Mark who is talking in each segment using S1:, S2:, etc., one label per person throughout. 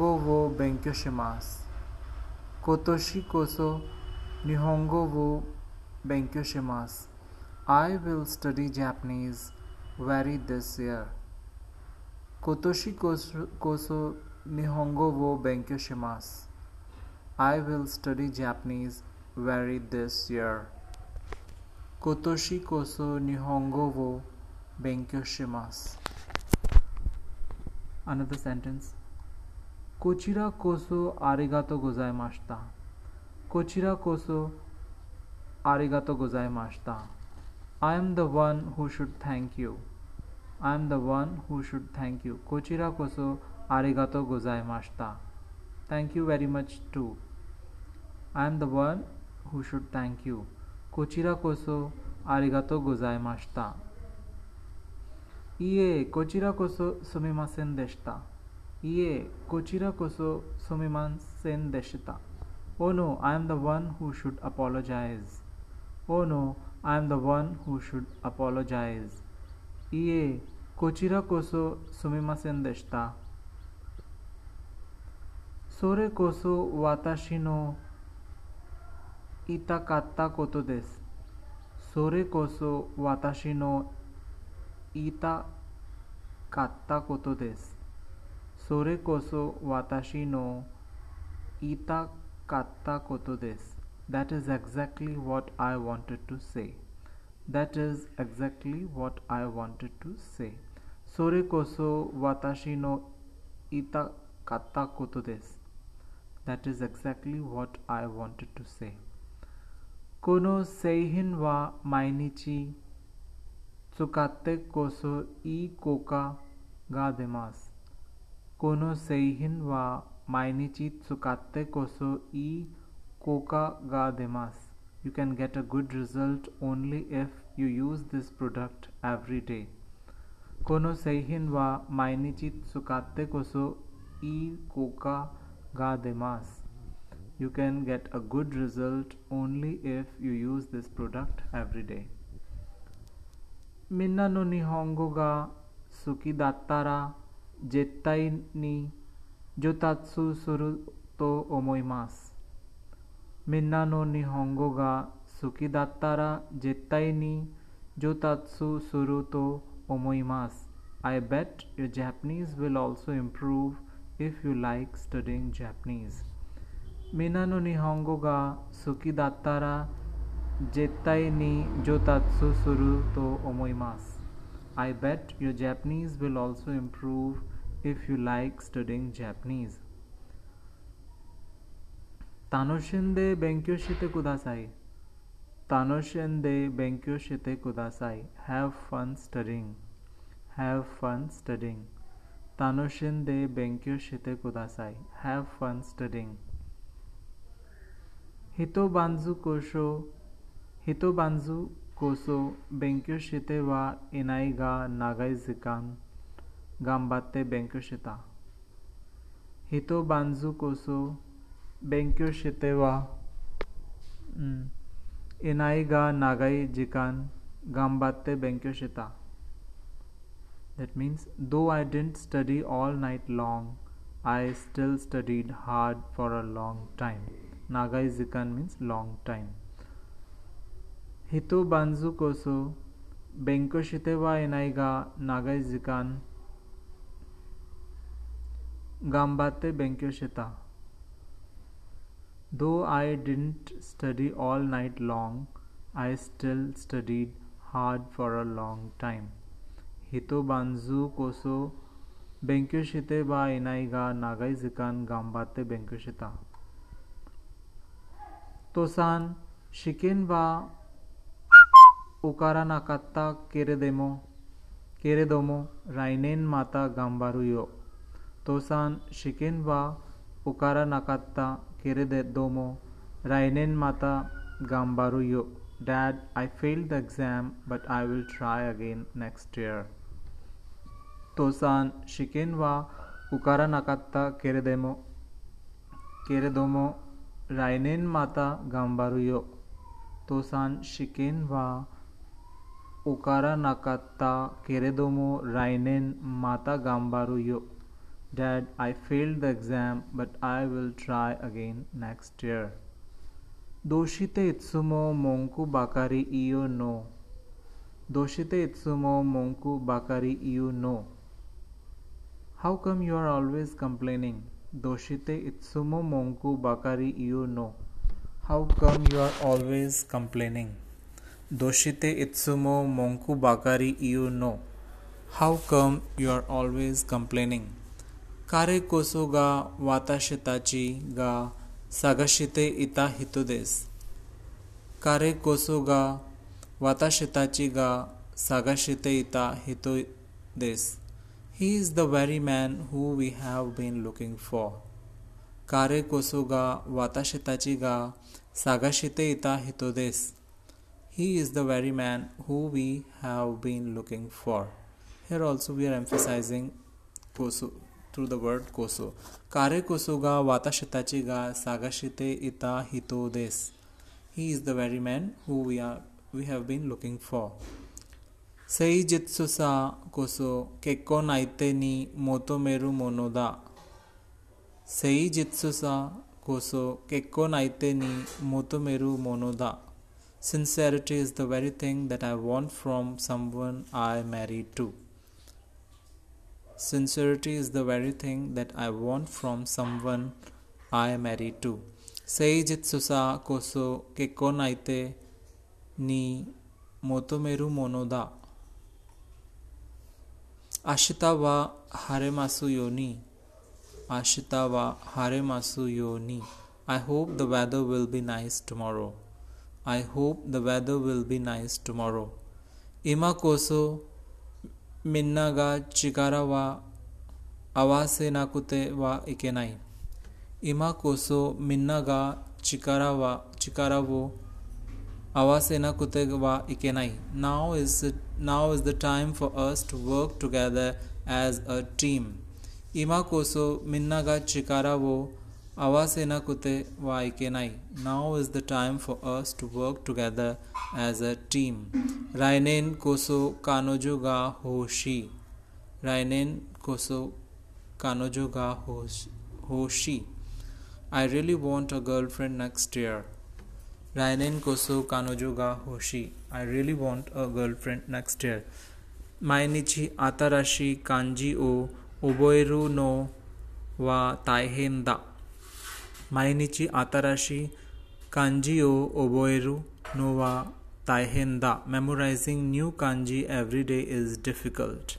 S1: Wo shimasu. Kotoshi koso Nihongo wo benkyou shimasu. I will study Japanese very this year. Kotoshi koso, Nihongo wo benkyou shimasu. I will study Japanese very this year. Kotoshi koso Nihongo wo benkyou shimasu. Another sentence. कोचिरा कोसो आरेगा तो गुजाय माश्ता कोचिरा कोसो आरेगा तो गुजाय माश्ता I am the one who should thank you I am the one who should thank you कोचिरा कोसो आरिगा तो गुजाय माश्ता thank you very much too I am the one who should thank you कोचिरा कोसो आरेगा तो गुजाय माश्ता ये कोचिरा कोसो सुमिमा सिंह ये कोचिरा कोसो सुमिमान सेन देशिता ओ no I am the one who should apologise oh no I am the one who should apologise ये कोचिरा कोसो सुमिमा सेन देशता सोरे कोसो वाताशिनो इता कात्ता कोतो देश सोरे कोसो वाताशिनो इता कात्ता कोतो देश それこそ私の言いたかったことです。That is exactly what I wanted to say. That is exactly what I wanted to say. それこそ私の言いたかったことです。That is exactly what I wanted to say. この製品は毎日使ってこそいい効果が出ます。 कोनो सेहिन वा माइनीचित सुकात्ते कोसो ई कोका गा देमास। You can get a good result only if you use this product every day कोनो सेहिन वा माइनीचित सुकात्ते कोसो ई कोका गा देमास। You can get a good result only if you use this product every day मिन्ना नो निहोंगो गा सुकी दातारा 本語が好きだったら絶対に上達すると思います。みんなの日本語が好きだったら絶対に上達すると思います。I bet your Japanese will also improve if you like studying Japanese. みんなの日本語が好きだったら絶対に上達すると思います。 I bet your Japanese will also improve if you like studying Japanese. Tanoshinde Benkyo Shite Kudasai. Tanoshinde Benkyo Shite Kudasai. Have fun studying. Have fun studying. Tanoshinde Benkyo Shite Kudasai. Have fun studying. Hito Banzu Kosho. Hito Banzu कोसो बेंक्यो शीते वा इनाई गा नागाई जिकान गांबाते गाम्बाते बेंक्योशिता हितो बांजू कोसो बेंक्योशितेवा इनाइगा नागाई जिकान गांबाते गाम्बाते बेंक्योशिता That means, though I didn't study all night long, I still studied hard for a long time. Nagai Zikan means long time. हितु बांजु कोसु, बेंको शितेवा इनाईगा नागाई जिकान। गांबाते बेंक्यो शिता। Though I didn't study all night long I still studied hard for a long time हितो बांजु कोसो बेंक्यो शिते बा इनाई गा नागाई जिकान गांबाते बेंको शिता। तोसान, शिकेन बा Ukaranakata Keredemo, Keredomo, Rainen Mata Gambaruyo, Tosan Shikenwa Ukaranakata Keredomo, Rainen Mata Gambaruyo. Dad, I failed the exam, but I will try again next year. Tosan Shikenwa Ukaranakata Keredemo, Keredomo, Rainen Mata Gambaruyo. Tosan Shikenwa ओकारा नाकाता केरेदोमो राइनेन माता गाम्बारो यो dad I failed the exam but I will try again next year दोषिते इत्सुमो मोंकु बाकारी इयो नो दोषिते इत्सुमो मोंकु बाकारी इयो no how come you are always complaining दोषिते इत्सुमो मोंकु बाकारी इयो no how come you are always complaining Doshite itsumo monku bakari iyo no. How come you are always complaining? Kare koso ga watashitachi ga sagashite ita hito desu. Kare koso ga watashitachi ga sagashite ita hito desu. He is the very man who we have been looking for. Kare koso ga watashitachi ga sagashite ita hito desu. He is the very man who we have been looking for. Here also we are emphasizing koso through the word koso. Kare koso ga watashitachi ga sagashite ita hito des. He is the very man who we are we have been looking for. Seijitsu sa koso kekko naite ni motomeru mono da. Seijitsu sa koso kekko naite ni motomeru mono da. Sincerity is the very thing that I want from someone I marry to. Sincerity is the very thing that I want from someone I marry to. Seijitsusa koso kekko naite ni motomeru mono da. Ashita wa haremasu yoni. Ashita wa haremasu yoni. I hope the weather will be nice tomorrow. I hope the weather will be nice tomorrow. Ima koso minna ga chikara wa awase nakute wa ikenai. Ima koso minna ga chikara wa chikara wo awase nakute wa ikenai. Now is it, now is the time for us to work together as a team. Ima koso minna ga chikara wo awase kute wa ikenai. Now is the time for us to work together as a team. Rainen koso kanojo ga hoshi. Rainen koso kanojo ga hoshi. I really want a girlfriend next year. Rainen koso kanojo ga hoshi. I really want a girlfriend next year. Mainichi atarashi kanji o oboeru no wa taihen da. Mainichi atarashi kanji o oboeru no wa taihen da. Memorizing new kanji every day is difficult.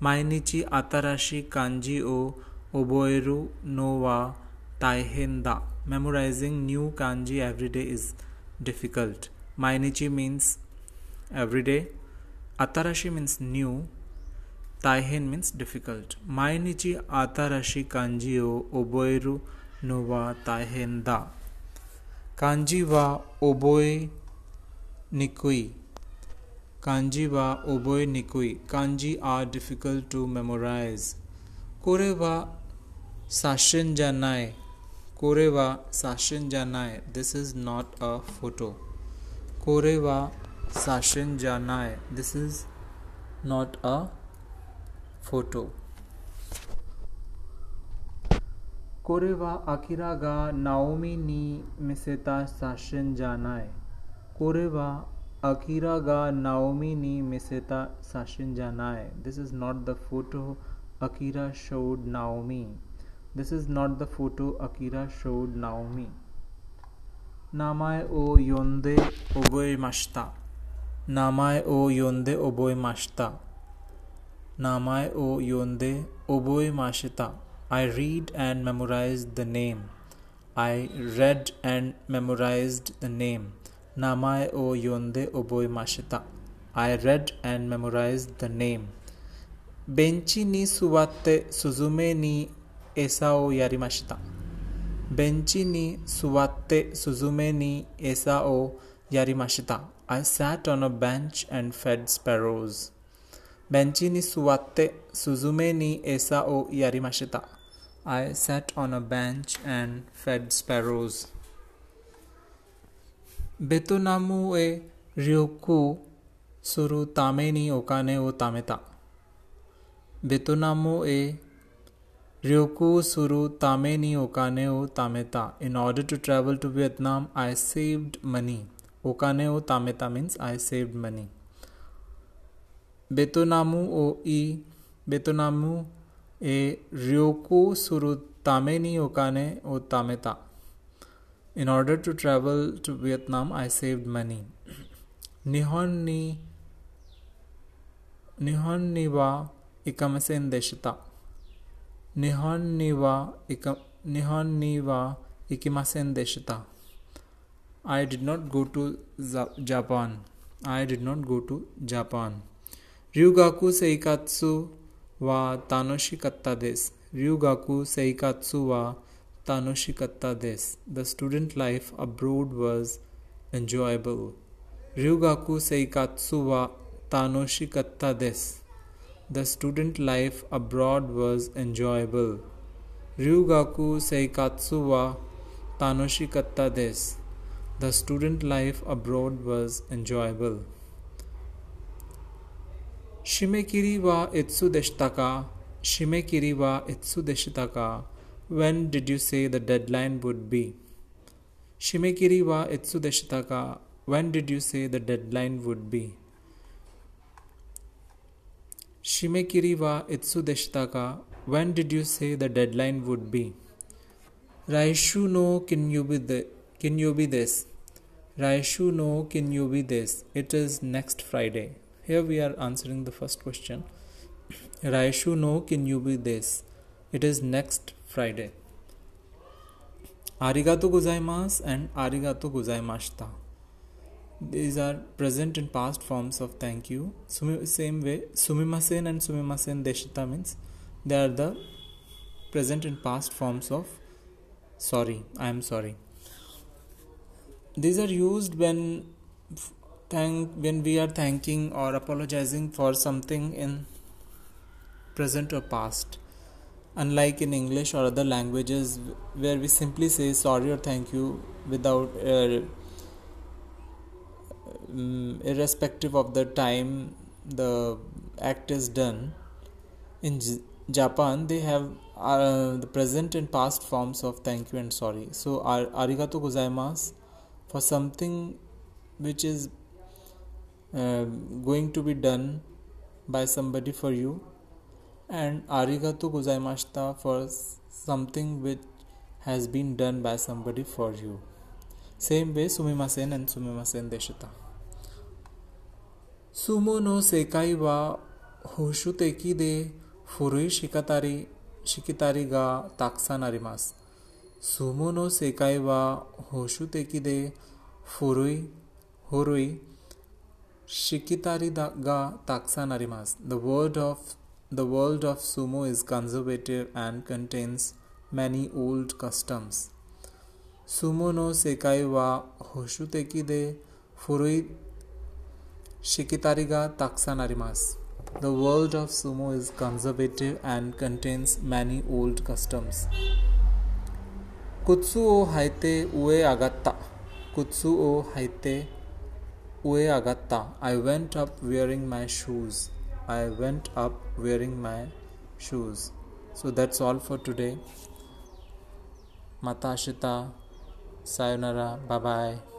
S1: Mainichi atarashi kanji o oboeru no wa taihen da. Memorizing new kanji every day is difficult. Mainichi means every day. Atarashi means new. Taihen means difficult. Mainichi atarashi kanji o oboeru नुवा ताहेंदा। कांजी वा ओबोय निकुई। कांजी वा ओबोय निकुई। Kanji are difficult to memorise. कोरे वा शासन जानाए कोरे वा शासन जानाए this is not a photo. कोरे वा शासन जानाए this is not a photo. कोरे वा आखिरा गा नाओमी नी मिसेता शासन जाना है। कोरे वा आखिरा गा नाओमी नी मिसेता शासन जाना है। This is not the photo Akira showed Naomi this is not the photo Akira showed Naomi नामाय ओ योंदे ओबोय माश्ता। नामाय ओ योंदे ओबोय माश्ता। नामाय ओ योंदे ओबोय माशिता। I read and memorized the name. I read and memorized the name. Namae o yonde oboemashita. I read and memorized the name. Benchi ni suwatte suzume ni esa o yarimashita. Benchi ni suwatte suzume ni esa o yarimashita. I sat on a bench and fed sparrows. Benchi ni suwatte suzume ni esa o yarimashita. I sat on a bench and fed sparrows. Betonamu e ryoku suru tame ni okane o tameta. Betonamu e Ryoku suru tame ni okane o tameta. In order to travel to Vietnam, I saved money. Okane o tameta means I saved money. Betonamu o i Betonamu ए रियोको सुरु तामे नी ओकाने ओ तामेता in order to travel to Vietnam I saved money निहोन नी निहोन नी वा इकमसेन देशता निहोन नी वा इक निहोन नी वा इकमसेन देशता I did not go to Japan I did not go to Japan रियोगाकु सेकात्सु वा तानोशिकत्ता देस। रियूगाकू सेकात्सु वा तानोशिकत्ता देस। The student life abroad was enjoyable रियूगाकू सेकात्सु वा तानोशिकत्ता देस। The student life abroad was enjoyable रियूगाकू सेकात्सु वा तानोशिकत्ता देस। The student life abroad was enjoyable Shimekiri wa itsu deshitaka. Shimekiri wa itsu deshitaka. When did you say the deadline would be? Shimekiri wa itsu deshitaka. When did you say the deadline would be? Shimekiri wa itsu deshitaka. When did you say the deadline would be? Raishu no you be this? Raishu no be this? It is next Friday. Here we are answering the first question. Raishu no be this? It is next Friday. Arigato gozaimasu and arigato gozaimashita these are present and past forms of thank you same way sumimasen and sumimasen deshita means they are the present and past forms of sorry i am sorry these are used when thank when we are thanking or apologizing for something in present or past unlike in english or other languages where we simply say sorry or thank you without uh, irrespective of the time the act is done. In J- japan they have uh, the present and past forms of thank you and sorry. So ar- arigato gozaimasu for something which is going to be done by somebody for you and आरिगा तो गुजायमाश्ता for something which has been done by somebody for you same way सुमिमा सेन and सुमिमा सेन देशता सुमो नो सेकाई वा होशु तेकी दे फुरुई शिकतारी शिकितारी गा ताक्सा नारिमास सुमो नो सेकाई वा होशु तेकी दे फुरुई हुरुई Shikitari ga taksa narimas. the world of the world of sumo is conservative and contains many old customs. Sumo no sekai wa hoshuteki de furui shikitari ga taksa narimas. The world of sumo is conservative and contains many old customs. Kutsu o haite ue agatta. Kutsu o haite ue agatta. I went up wearing my shoes. I went up wearing my shoes. So that's all for today. Matashita. Sayonara. Bye bye.